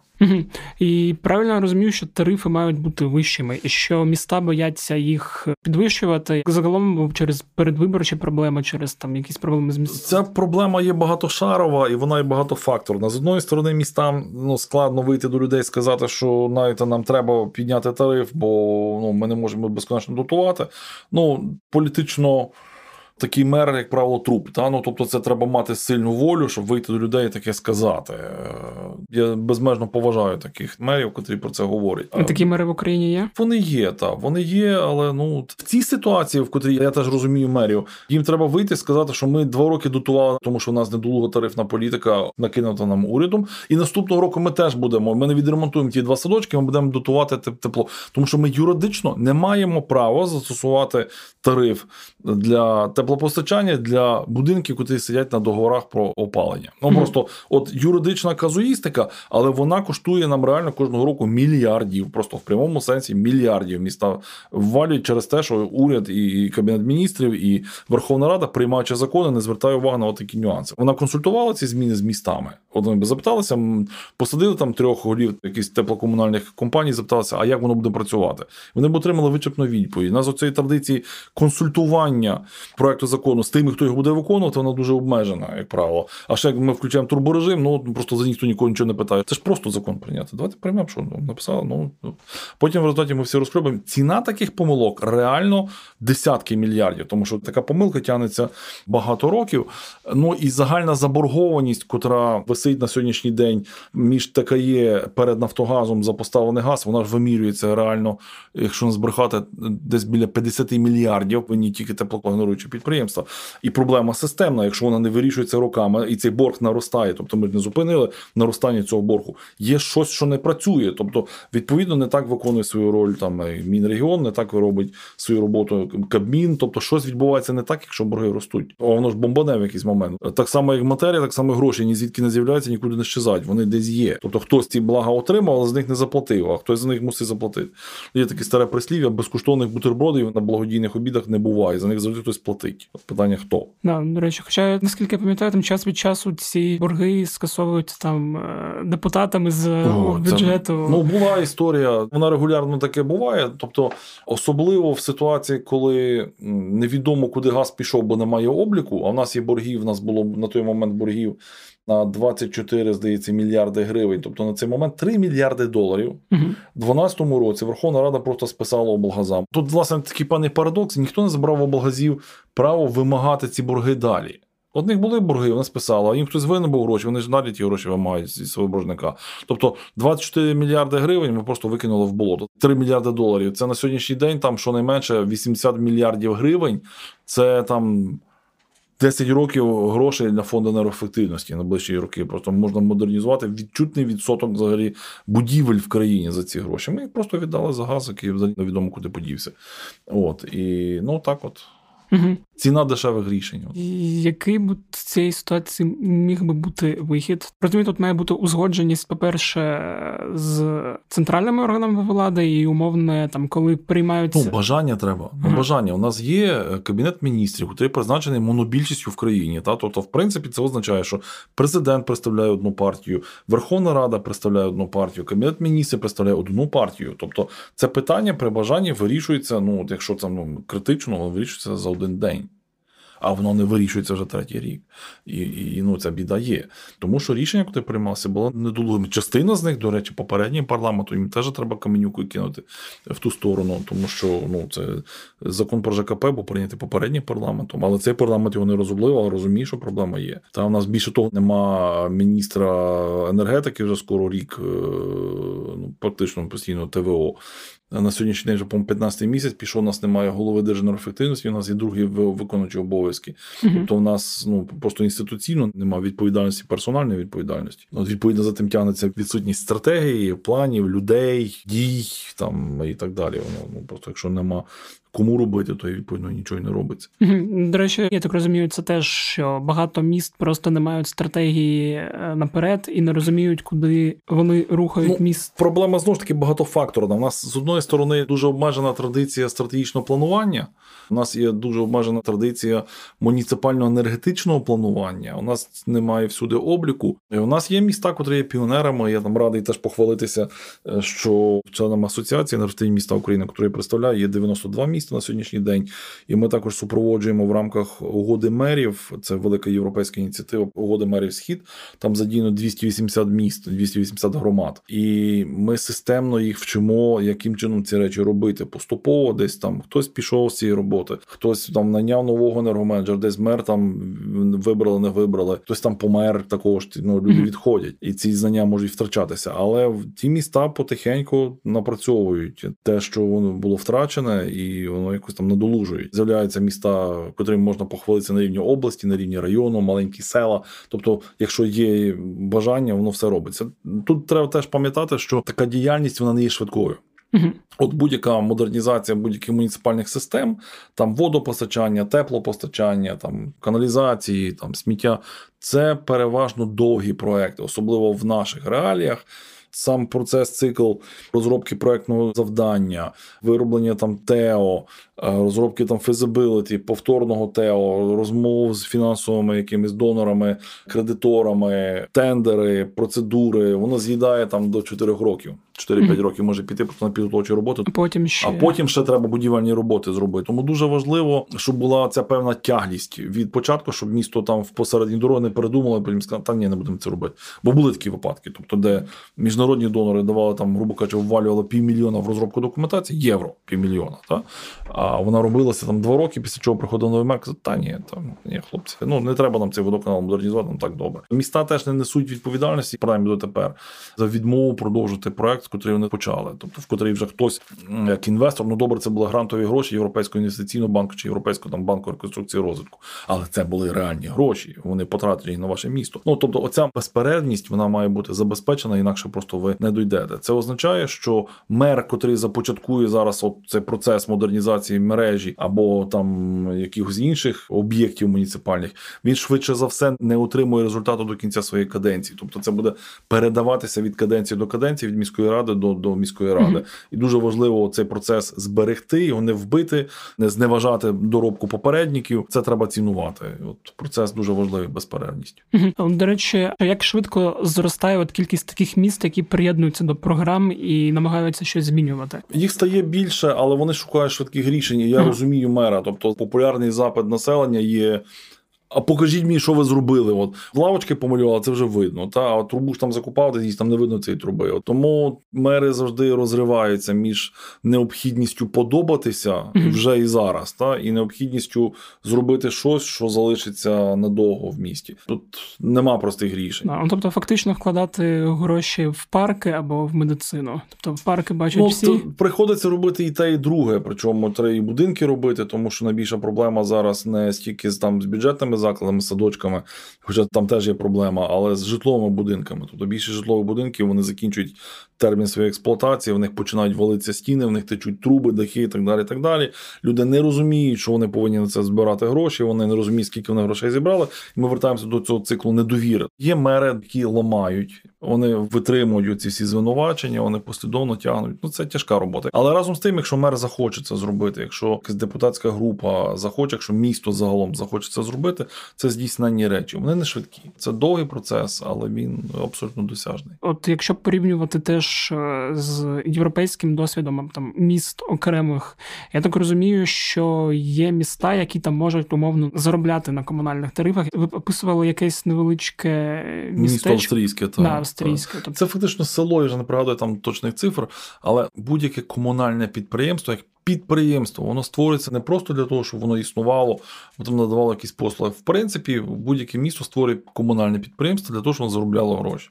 S1: І правильно я розумію, що тарифи мають бути вищими, і що міста бояться їх підвищувати загалом через передвиборчі проблеми, через там якісь проблеми з міст.
S2: Ця проблема є багатошарова і вона є багатофакторна. З одної сторони, містам ну складно вийти до людей сказати, що навіть нам треба підняти тариф, бо ну ми не можемо безконечно дотувати. Ну політично такий мер, як правило, труп. Та? Ну, Тобто, це треба мати сильну волю, щоб вийти до людей і таке сказати. Е, я безмежно поважаю таких мерів, котрі про це говорять.
S1: Такі мери в Україні є?
S2: Вони є, так, вони є, але ну в цій ситуації, в котрій я теж розумію мерів, їм треба вийти і сказати, що ми два роки дотували, тому що в нас недолуга тарифна політика накинута нам урядом. І наступного року ми теж будемо. Ми не відремонтуємо ті два садочки, ми будемо дотувати тепло. Тому що ми юридично не маємо права застосувати тариф для тепло теплопостачання для будинків, які сидять на договорах про опалення. Ну просто от юридична казуїстика, але вона коштує нам реально кожного року мільярдів, просто в прямому сенсі мільярдів міста ввалюють через те, що уряд і кабінет міністрів і Верховна Рада, приймаючи закони, не звертає увагу на такі нюанси. Вона консультувала ці зміни з містами. От вони би запиталися, посадили там трьох голів якихось теплокомунальних компаній, запиталися, а як воно буде працювати. Вони б отримали вичерпну відповідь. У Нас оцеї традиції консультування проекту проекту закону з тими, хто його буде виконувати, вона дуже обмежена, як правило. А ще як ми включаємо турборежим, ну просто за ніхто нікого нічого не питає. Це ж просто закон прийняти. Давайте приймемо, що ну, написали. Ну, ну потім в результаті ми всі розкробимо. Ціна таких помилок реально десятки мільярдів, тому що така помилка тягнеться багато років. Ну і загальна заборгованість, котра висить на сьогоднішній день між ТКЄ перед Нафтогазом за поставлений газ, вона ж вимірюється реально, якщо не збрехати, десь біля 50 мільярдів. Винні тільки теплокогенеруючі підприємства підприємства. І проблема системна, якщо вона не вирішується роками, і цей борг наростає, тобто ми не зупинили наростання цього боргу. Є щось, що не працює. Тобто, відповідно, не так виконує свою роль там Мінрегіон, не так робить свою роботу Кабмін. Тобто, щось відбувається не так, якщо борги ростуть. А воно ж бомбане в якийсь момент. Так само, як матерія, так само і гроші ні звідки не з'являються, нікуди не щезають. Вони десь є. Тобто, хтось ці блага отримав, але з них не заплатив, а хтось за них мусить заплатити. Є таке старе прислів'я, безкоштовних бутербродів на благодійних обідах не буває. За них завжди хтось платить платить. От питання хто?
S1: Да, до речі, хоча наскільки я пам'ятаю, там час від часу ці борги скасовують там е, депутатами з О, бюджету.
S2: Це, ну була історія, вона регулярно таке буває. Тобто, особливо в ситуації, коли невідомо куди газ пішов, бо немає обліку. А в нас є боргів. У нас було на той момент боргів на 24, здається, мільярди гривень. Тобто на цей момент 3 мільярди доларів. Угу. У 2012 році Верховна Рада просто списала облгазам. Тут, власне, такий певний парадокс: ніхто не забрав облгазів право вимагати ці борги далі. Одних були борги, вони списали, а їм хтось винен був гроші, вони ж далі ті гроші вимагають зі свого боржника. Тобто 24 мільярди гривень ми просто викинули в болото. 3 мільярди доларів. Це на сьогоднішній день там щонайменше 80 мільярдів гривень. Це там 10 років грошей на фонд енергоефективності на ближчі роки. Просто можна модернізувати відчутний відсоток взагалі будівель в країні за ці гроші. Ми їх просто віддали за газ, який невідомо куди подівся. От і ну так от.
S1: Угу.
S2: Ціна дешевих рішень.
S1: Який б з цієї ситуації міг би бути вихід? Розумію, тут має бути узгодженість, по-перше, з центральними органами влади і умовне, там, коли приймаються.
S2: Ну, бажання треба. Ага. Бажання. У нас є е, кабінет міністрів, який призначений монобільшістю в країні. Та? Тобто, в принципі, це означає, що президент представляє одну партію, Верховна Рада представляє одну партію, кабінет міністрів представляє одну партію. Тобто, це питання при бажанні вирішується. Ну, якщо це ну, критично, вирішується за один день а воно не вирішується вже третій рік. І і ну, ця біда є. Тому що рішення, яке приймалося, було недолугим. Частина з них, до речі, попередній парламенту, їм теж треба каменюку кинути в ту сторону, тому що ну, це закон про ЖКП був прийнятий попереднім парламентом, але цей парламент його не розумів, але розуміє, що проблема є. Та у нас більше того нема міністра енергетики вже скоро рік, е, ну, практично постійно ТВО. На сьогоднішній день вже по 15 місяць пішов, у нас немає голови державної ефективності, у нас є другий виконуючий обов'язки. Uh-huh. Тобто, у нас ну просто інституційно немає відповідальності, персональної відповідальності. От відповідно за тим тягнеться відсутність стратегії, планів, людей, дій там і так далі. Воно ну просто якщо нема кому робити, то відповідно нічого не робиться.
S1: До речі, я так розумію, це теж що багато міст просто не мають стратегії е, наперед і не розуміють, куди вони рухають
S2: ну,
S1: міст.
S2: Проблема знову ж таки багатофакторна. У нас з одної сторони дуже обмежена традиція стратегічного планування. У нас є дуже обмежена традиція муніципального енергетичного планування. У нас немає всюди обліку. І У нас є міста, котрі є піонерами. Я там радий теж похвалитися, е, що членам асоціації енергетичні міста України, яку я представляю, є 92 міста на сьогоднішній день. І ми також супроводжуємо в рамках угоди мерів. Це велика європейська ініціатива угоди мерів схід. Там задіяно 280 міст, 280 громад. І ми системно їх вчимо, яким чином ці речі робити. Поступово десь там хтось пішов з цієї роботи, хтось там наняв нового енергоменеджера, десь мер там вибрали, не вибрали. Хтось там помер також. Ну люди відходять, і ці знання можуть втрачатися. Але ті міста потихеньку напрацьовують те, що воно було втрачене, і воно якось там надолужують. З'являються міста, котрим можна похвалитися на рівні області, на рівні району, маленькі села. Тобто, якщо є бажання, воно все робиться. Тут треба теж пам'ятати, що така діяльність вона не є швидкою. Угу. От будь-яка модернізація будь-яких муніципальних систем, там водопостачання, теплопостачання, там каналізації, там сміття це переважно довгі проекти, особливо в наших реаліях сам процес, цикл розробки проектного завдання, вироблення там ТЕО, е, розробки там фезибиліті, повторного ТЕО, розмов з фінансовими якимись донорами, кредиторами, тендери, процедури. Воно з'їдає там до 4 років. 4-5 років може піти просто на підготовчу роботу,
S1: а потім ще
S2: а потім ще треба будівельні роботи зробити. Тому дуже важливо, щоб була ця певна тяглість від початку, щоб місто там в посередині дороги не передумало, потім сказали, та ні, не будемо це робити. Бо були такі випадки, тобто, де міжнародні донори давали там, грубо кажучи, ввалювали півмільйона в розробку документації, євро півмільйона. Та? А вона робилася там два роки, після чого приходив новий мер, казав, та ні, там ні, хлопці, ну не треба нам цей водоканал модернізувати, ну так добре. Міста теж не несуть відповідальності, принаймні дотепер, за відмову продовжити проект проект, котрий вони почали, тобто в котрий вже хтось як інвестор, ну добре, це були грантові гроші Європейського інвестиційного банку чи Європейського там банку реконструкції розвитку, але це були реальні гроші. Вони потратили на ваше місто. Ну тобто, оця безперервність вона має бути забезпечена, інакше просто ви не дойдете. Це означає, що мер, котрий започаткує зараз от цей процес модернізації мережі або там якихось інших об'єктів муніципальних, він швидше за все не отримує результату до кінця своєї каденції. Тобто, це буде передаватися від каденції до каденції від міської ради до до міської ради. Mm-hmm. І дуже важливо цей процес зберегти, його не вбити, не зневажати доробку попередників. Це треба цінувати. От Процес дуже важливий, безперервність.
S1: Mm-hmm. До речі, як швидко зростає от кількість таких міст, які приєднуються до програм і намагаються щось змінювати?
S2: Їх стає більше, але вони шукають швидких рішень. Я mm-hmm. розумію мера. Тобто популярний запит населення є. А покажіть мені, що ви зробили. От лавочки помалювали, це вже видно. Та а трубу ж там закупав, десь там не видно цієї труби. От, тому мери завжди розриваються між необхідністю подобатися mm-hmm. вже і зараз, та і необхідністю зробити щось, що залишиться надовго в місті. Тут нема простих рішень.
S1: Да, ну, тобто, фактично вкладати гроші в парки або в медицину. Тобто, в парки бачать ну, всі.
S2: приходиться робити і те, і друге. Причому треба і будинки робити, тому що найбільша проблема зараз не стільки з там з бюджетами закладами, садочками, хоча там теж є проблема, але з житловими будинками. Тобто більше житлових будинків вони закінчують термін своєї експлуатації, в них починають валитися стіни, в них течуть труби, дахи і так далі. І так далі. Люди не розуміють, що вони повинні на це збирати гроші. Вони не розуміють, скільки вони грошей зібрали. І ми вертаємося до цього циклу недовіри. Є мери, які ламають, вони витримують ці всі звинувачення, вони послідовно тягнуть. Ну це тяжка робота. Але разом з тим, якщо мер захоче це зробити, якщо якась депутатська група захоче, якщо місто загалом захоче це зробити, це здійсненні речі. Вони не швидкі. Це довгий процес, але він абсолютно досяжний.
S1: От якщо порівнювати теж е, з європейським досвідом там міст окремих, я так розумію, що є міста, які там можуть умовно заробляти на комунальних тарифах. Ви описували якесь невеличке містечко.
S2: Місто австрійське, так.
S1: Да, австрійське. Тобто...
S2: Це фактично село, я вже не пригадую там точних цифр, але будь-яке комунальне підприємство, як підприємство, воно створюється не просто для того, щоб воно існувало, там надавало якісь послуги. В принципі, будь-яке місто створює комунальне підприємство для того, щоб воно заробляло гроші.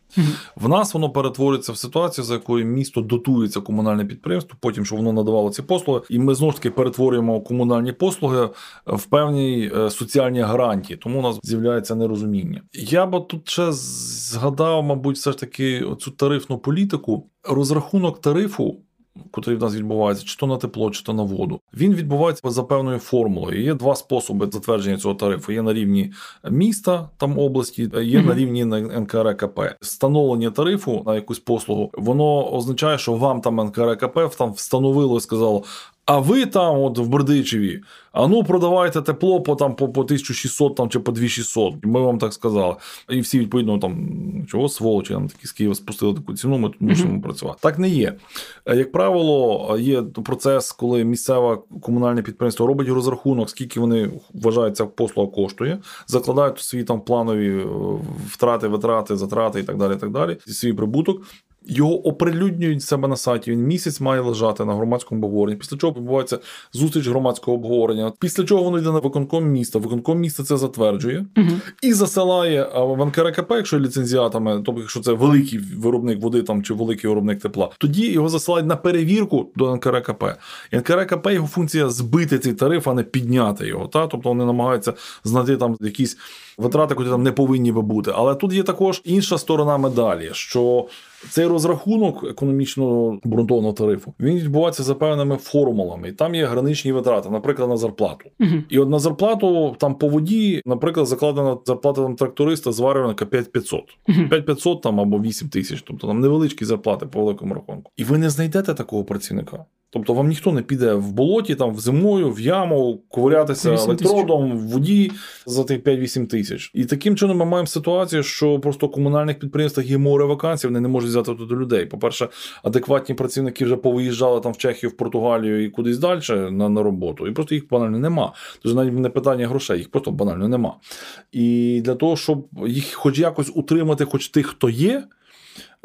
S2: В нас воно перетворюється в ситуацію, за якою місто дотується комунальне підприємство, потім щоб воно надавало ці послуги, і ми знову ж таки перетворюємо комунальні послуги в певні е, соціальні гарантії. Тому у нас з'являється нерозуміння. Я би тут ще згадав, мабуть, все ж таки цю тарифну політику. Розрахунок тарифу котрий в нас відбувається, чи то на тепло, чи то на воду. Він відбувається за певною формулою. Є два способи затвердження цього тарифу: є на рівні міста, там області, є mm-hmm. на рівні НКРКП. Встановлення тарифу на якусь послугу, воно означає, що вам там НКРКП там встановило і сказало. А ви там, от в Бердичеві, а ну продавайте тепло по там по, по 1600 там, чи по 2600. Ми вам так сказали. І всі відповідно там чого сволочі, там такі з Києва спустили таку ціну, ми тут мусимо працювати. Так не є. Е, як правило, є процес, коли місцеве комунальне підприємство робить розрахунок, скільки вони вважають ця послуга коштує, закладають свої там планові е, втрати, витрати, затрати і так далі. І так далі, свій прибуток. Його оприлюднюють себе на сайті. Він місяць має лежати на громадському обговоренні. Після чого відбувається зустріч громадського обговорення. Після чого воно йде на виконком міста. Виконком міста це затверджує угу. І засилає в НКРКП, якщо ліцензіатами, тобто якщо це великий виробник води там чи великий виробник тепла, тоді його засилають на перевірку до НКРКП. І НКРКП його функція збити цей тариф, а не підняти його. Та? Тобто вони намагаються знайти там якісь витрати, які там не повинні би бути. Але тут є також інша сторона медалі, що цей розрахунок економічно обґрунтованого тарифу він відбувається за певними формулами, і там є граничні витрати, наприклад, на зарплату. uh І от на зарплату там по воді, наприклад, закладена зарплата там тракториста зварювальника 5500. uh 5500 там або 8 тисяч, тобто там невеличкі зарплати по великому рахунку. І ви не знайдете такого працівника. Тобто вам ніхто не піде в болоті, там в зимою, в яму, ковирятися електродом, в воді за тих 5-8 тисяч. І таким чином ми маємо ситуацію, що просто в комунальних підприємствах є море вакансій, вони не можуть взяти туди людей. По-перше, адекватні працівники вже повиїжджали там в Чехію, в Португалію і кудись далі на на роботу. І просто їх банально нема. Тож навіть не питання грошей, їх просто банально нема. І для того, щоб їх хоч якось утримати, хоч тих, хто є.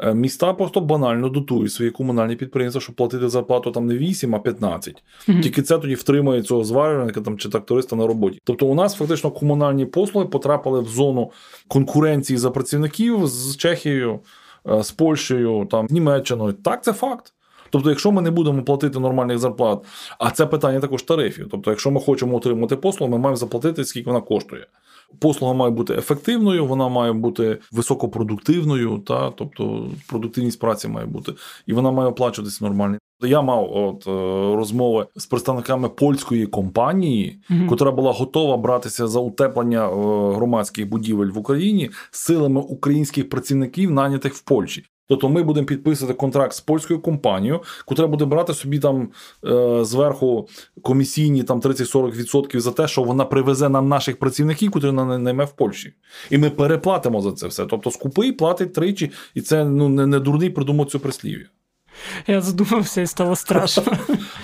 S2: Е, міста просто банально дотують свої комунальні підприємства, щоб платити зарплату там не 8, а 15. Mm-hmm. Тільки це тоді втримує цього зварювальника там чи тракториста на роботі. Тобто, у нас фактично комунальні послуги потрапили в зону конкуренції за працівників з Чехією, е, з Польщею, там з Німеччиною. Так, це факт. Тобто, якщо ми не будемо платити нормальних зарплат, а це питання також тарифів. Тобто, якщо ми хочемо отримати послугу, ми маємо заплатити, скільки вона коштує. Послуга має бути ефективною, вона має бути високопродуктивною, та тобто продуктивність праці має бути, і вона має оплачуватися нормально. Я мав от е, розмови з представниками польської компанії, mm-hmm. котра була готова братися за утеплення е, громадських будівель в Україні силами українських працівників, нанятих в Польщі. Тобто ми будемо підписувати контракт з польською компанією, яка буде брати собі там е, зверху комісійні там 30-40% за те, що вона привезе нам наших працівників, котрі вона найме в Польщі. І ми переплатимо за це все. Тобто скупий платить тричі, і це ну не, не дурний придумав цю прислів'я.
S1: Я задумався і стало страшно.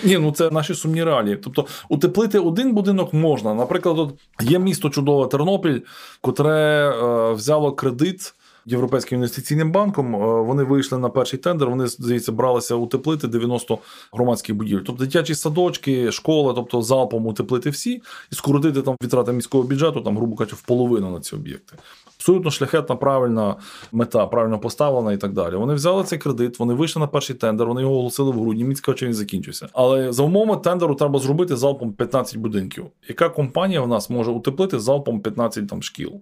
S2: Ні, ну це наші сумні реалії. Тобто, утеплити один будинок можна. Наприклад, от є місто чудове Тернопіль, котре е, взяло кредит Європейським інвестиційним банком. Е, вони вийшли на перший тендер. Вони здається бралися утеплити 90 громадських будівель. Тобто дитячі садочки, школи, тобто залпом утеплити всі і скоротити там витрати міського бюджету, там, грубо кажучи, в половину на ці об'єкти. Абсолютно шляхетна, правильна мета, правильно поставлена і так далі. Вони взяли цей кредит, вони вийшли на перший тендер, вони його оголосили в грудні. Мені цікаво, чи він закінчився. Але за умовами тендеру треба зробити залпом 15 будинків. Яка компанія в нас може утеплити залпом 15 там шкіл?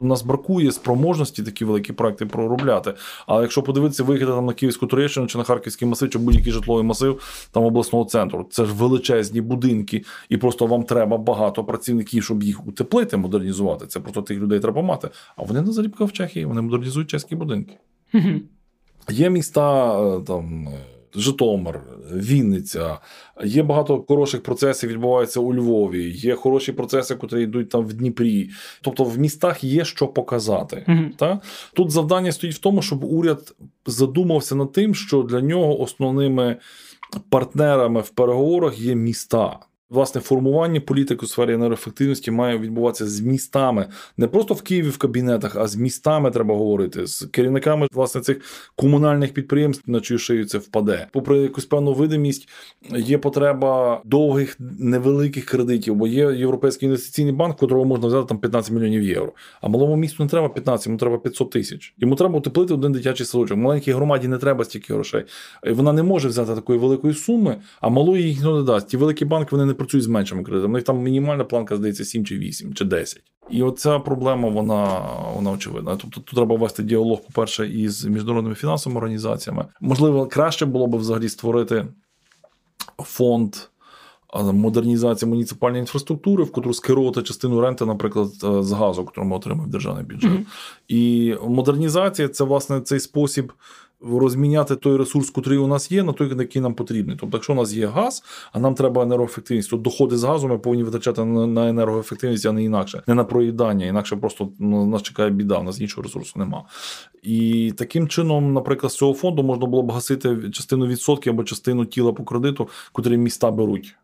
S2: У нас бракує спроможності такі великі проекти проробляти. Але якщо подивитися, виїхати там на Київську Туреччину чи на Харківський масив, чи будь-який житловий масив там обласного центру, це ж величезні будинки, і просто вам треба багато працівників, щоб їх утеплити, модернізувати. Це просто тих людей треба мати. А вони на заліпках в Чехії, вони модернізують чеські будинки. Є міста е, там. Житомир, Вінниця, є багато хороших процесів, відбуваються у Львові, є хороші процеси, котрі йдуть там в Дніпрі. Тобто в містах є що показати.
S1: Мгм.
S2: Та? Тут завдання стоїть в тому, щоб уряд задумався над тим, що для нього основними партнерами в переговорах є міста. Власне, формування політики у сфері енергоефективності має відбуватися з містами, не просто в Києві в кабінетах, а з містами треба говорити, з керівниками власне цих комунальних підприємств, на чию шию це впаде. Попри якусь певну видимість, є потреба довгих невеликих кредитів, бо є європейський інвестиційний банк, котрого можна взяти там 15 мільйонів євро. А малому місту не треба 15, йому треба 500 тисяч. Йому треба утеплити один дитячий садочок. Маленькій громаді не треба стільки грошей. Вона не може взяти такої великої суми, а малої їх не дасть. Ті великі банки вони не працюють з меншими кредитами. У них там мінімальна планка здається 7 чи 8 чи 10. І оця проблема, вона, вона очевидна. Тобто тут треба вести діалог, по-перше, із міжнародними фінансовими організаціями. Можливо, краще було б взагалі створити фонд. а, Модернізації муніципальної інфраструктури, в котру скерувати частину ренти, наприклад, е, з газу, ми отримаємо державний бюджет.
S1: Мгм.
S2: І модернізація це власне цей спосіб розміняти той ресурс, який у нас є, на той, який нам потрібний. Тобто, якщо у нас є газ, а нам треба енергоефективність, то доходи з газу ми повинні витрачати на енергоефективність, а не інакше, не на проїдання, інакше просто ну, нас чекає біда, у нас іншого ресурсу нема. І таким чином, наприклад, з цього фонду можна було б гасити частину відсотків або частину тіла по кредиту, котрі міста беруть.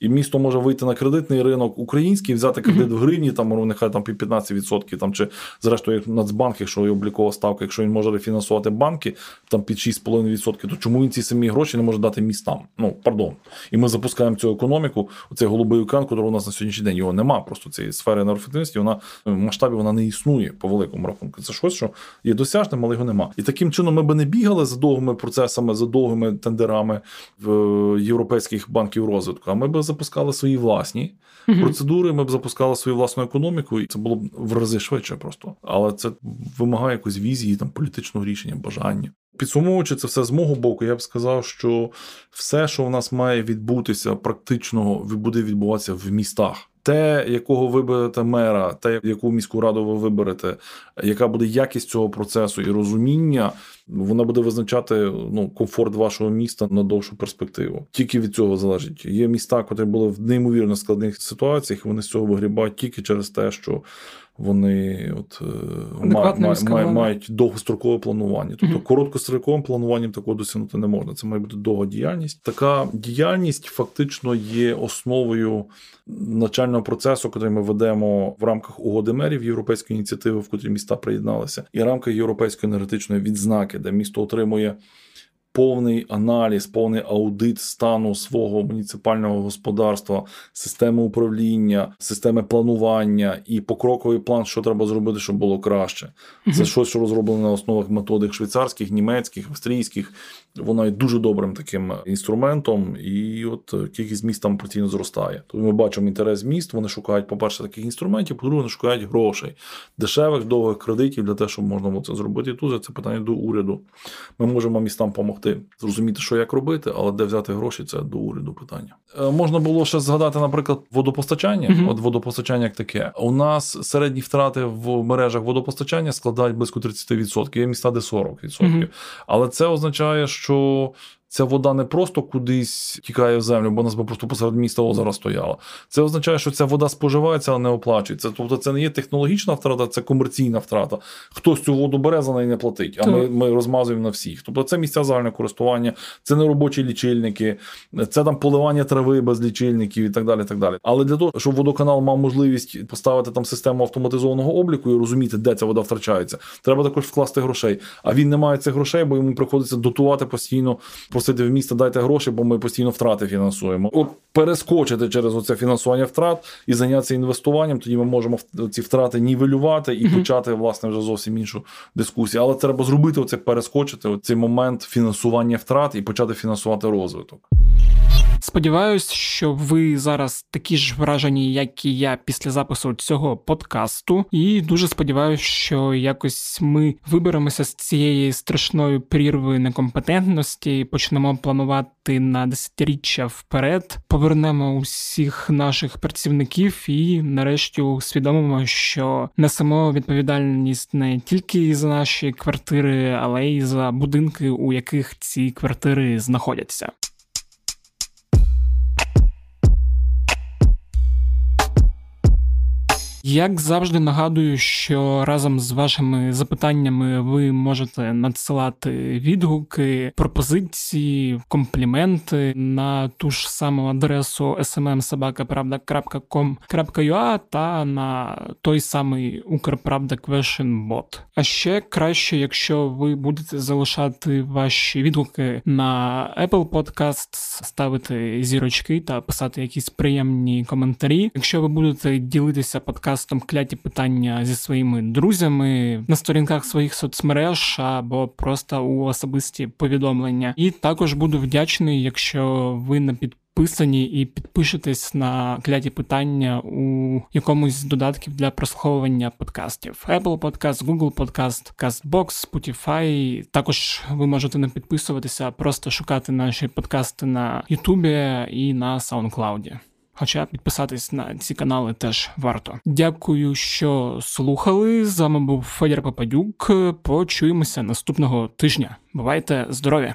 S2: І місто може вийти на кредитний ринок український, взяти кредит в гривні, там ну, нехай там під 15%, там чи зрештою як Нацбанк, якщо є облікова ставка, якщо він може рефінансувати банки там під 6,5%, то чому він ці самі гроші не може дати містам? Ну пардон. І ми запускаємо цю економіку. Оцей голубий океан, який у нас на сьогоднішній день його нема. Просто цієї сфери енергоефективності, вона в масштабі вона не існує по великому рахунку. Це щось, що є досяжним, але його нема. І таким чином ми би не бігали за довгими процесами, за довгими тендерами в е, європейських банків розвитку. А ми б запускали свої власні процедури, ми б запускали свою власну економіку, і це було б в рази швидше просто. Але це вимагає якоїсь візії, там політичного рішення, бажання. Підсумовуючи це все з мого боку, я б сказав, що все, що в нас має відбутися, практично буде відбуватися в містах. Те, якого виберете мера, те, яку міську раду ви виберете, яка буде якість цього процесу і розуміння, вона буде визначати ну, комфорт вашого міста на довшу перспективу. Тільки від цього залежить. Є міста, котрі були в неймовірно складних ситуаціях, вони з цього вигрібають тільки через те, що вони от, е,
S1: Адекватно
S2: ма- ма-
S1: відсканували.
S2: мають довгострокове планування. Тобто
S1: Мгм.
S2: короткостроковим плануванням такого досягнути не можна. Це має бути довга діяльність. Така діяльність фактично є основою начального процесу, який ми ведемо в рамках угоди мерів європейської ініціативи, в котрі міста приєдналися, і в рамках європейської енергетичної відзнаки, де місто отримує. Повний аналіз, повний аудит стану свого муніципального господарства, системи управління, системи планування і покроковий план, що треба зробити, щоб було краще. Це щось, що розроблено на основах методик швейцарських, німецьких, австрійських. Воно є дуже добрим таким інструментом, і от е, кількість міст там постійно зростає. Тому ми бачимо інтерес міст. Вони шукають, по-перше, таких інструментів, по-друге, вони шукають грошей, дешевих, довгих кредитів для того, щоб можна було це зробити. І тут це питання до уряду. Ми можемо містам допомогти зрозуміти, що як робити, але де взяти гроші, це до уряду питання. Е, можна було ще згадати, наприклад, водопостачання.
S1: Мгм.
S2: От водопостачання як таке. У нас середні втрати в мережах водопостачання складають близько 30%. Є міста, де 40%.
S1: Мгм.
S2: Але це означає, що. Ця вода не просто кудись тікає в землю, бо у нас би просто посеред міста озера стояла. Це означає, що ця вода споживається, але не оплачується. Тобто це не є технологічна втрата, це комерційна втрата. Хтось цю воду бере за неї не платить, а ми, ми розмазуємо на всіх. Тобто це місця загального користування, це не робочі лічильники, це там поливання трави без лічильників і так далі. так далі. Але для того, щоб водоканал мав можливість поставити там систему автоматизованого обліку і розуміти, де ця вода втрачається, треба також вкласти грошей. А він не має цих грошей, бо йому приходиться дотувати постійно, просити в місто дайте гроші, бо ми постійно втрати фінансуємо. От перескочити через оце фінансування втрат і зайнятися інвестуванням, тоді ми можемо ці втрати нівелювати і почати власне вже зовсім іншу дискусію. Але треба зробити оце перескочити оцей момент фінансування втрат і почати фінансувати розвиток.
S1: Сподіваюсь, що ви зараз такі ж вражені, як і я після запису цього подкасту, і дуже сподіваюся, що якось ми виберемося з цієї страшної прірви некомпетентності почнемо планувати на десятиріччя вперед. Повернемо усіх наших працівників і, нарешті, усвідомимо, що несемо відповідальність не тільки за наші квартири, але й за будинки, у яких ці квартири знаходяться. Як завжди нагадую, що разом з вашими запитаннями ви можете надсилати відгуки, пропозиції, компліменти на ту ж саму адресу smmsobaka.pravda.com.ua та на той самий Укрправда Bot. А ще краще, якщо ви будете залишати ваші відгуки на Apple Podcast, ставити зірочки та писати якісь приємні коментарі. Якщо ви будете ділитися подкастом, подкастом кляті питання зі своїми друзями на сторінках своїх соцмереж або просто у особисті повідомлення. І також буду вдячний, якщо ви не підписані і підпишетесь на кляті питання у якомусь з додатків для прослуховування подкастів: Apple Podcast, Google Podcast, CastBox, Spotify. Також ви можете не підписуватися, просто шукати наші подкасти на YouTube і на SoundCloud. Хоча підписатись на ці канали теж варто. Дякую, що слухали. З вами був Федір Пападюк. Почуємося наступного тижня. Бувайте здорові!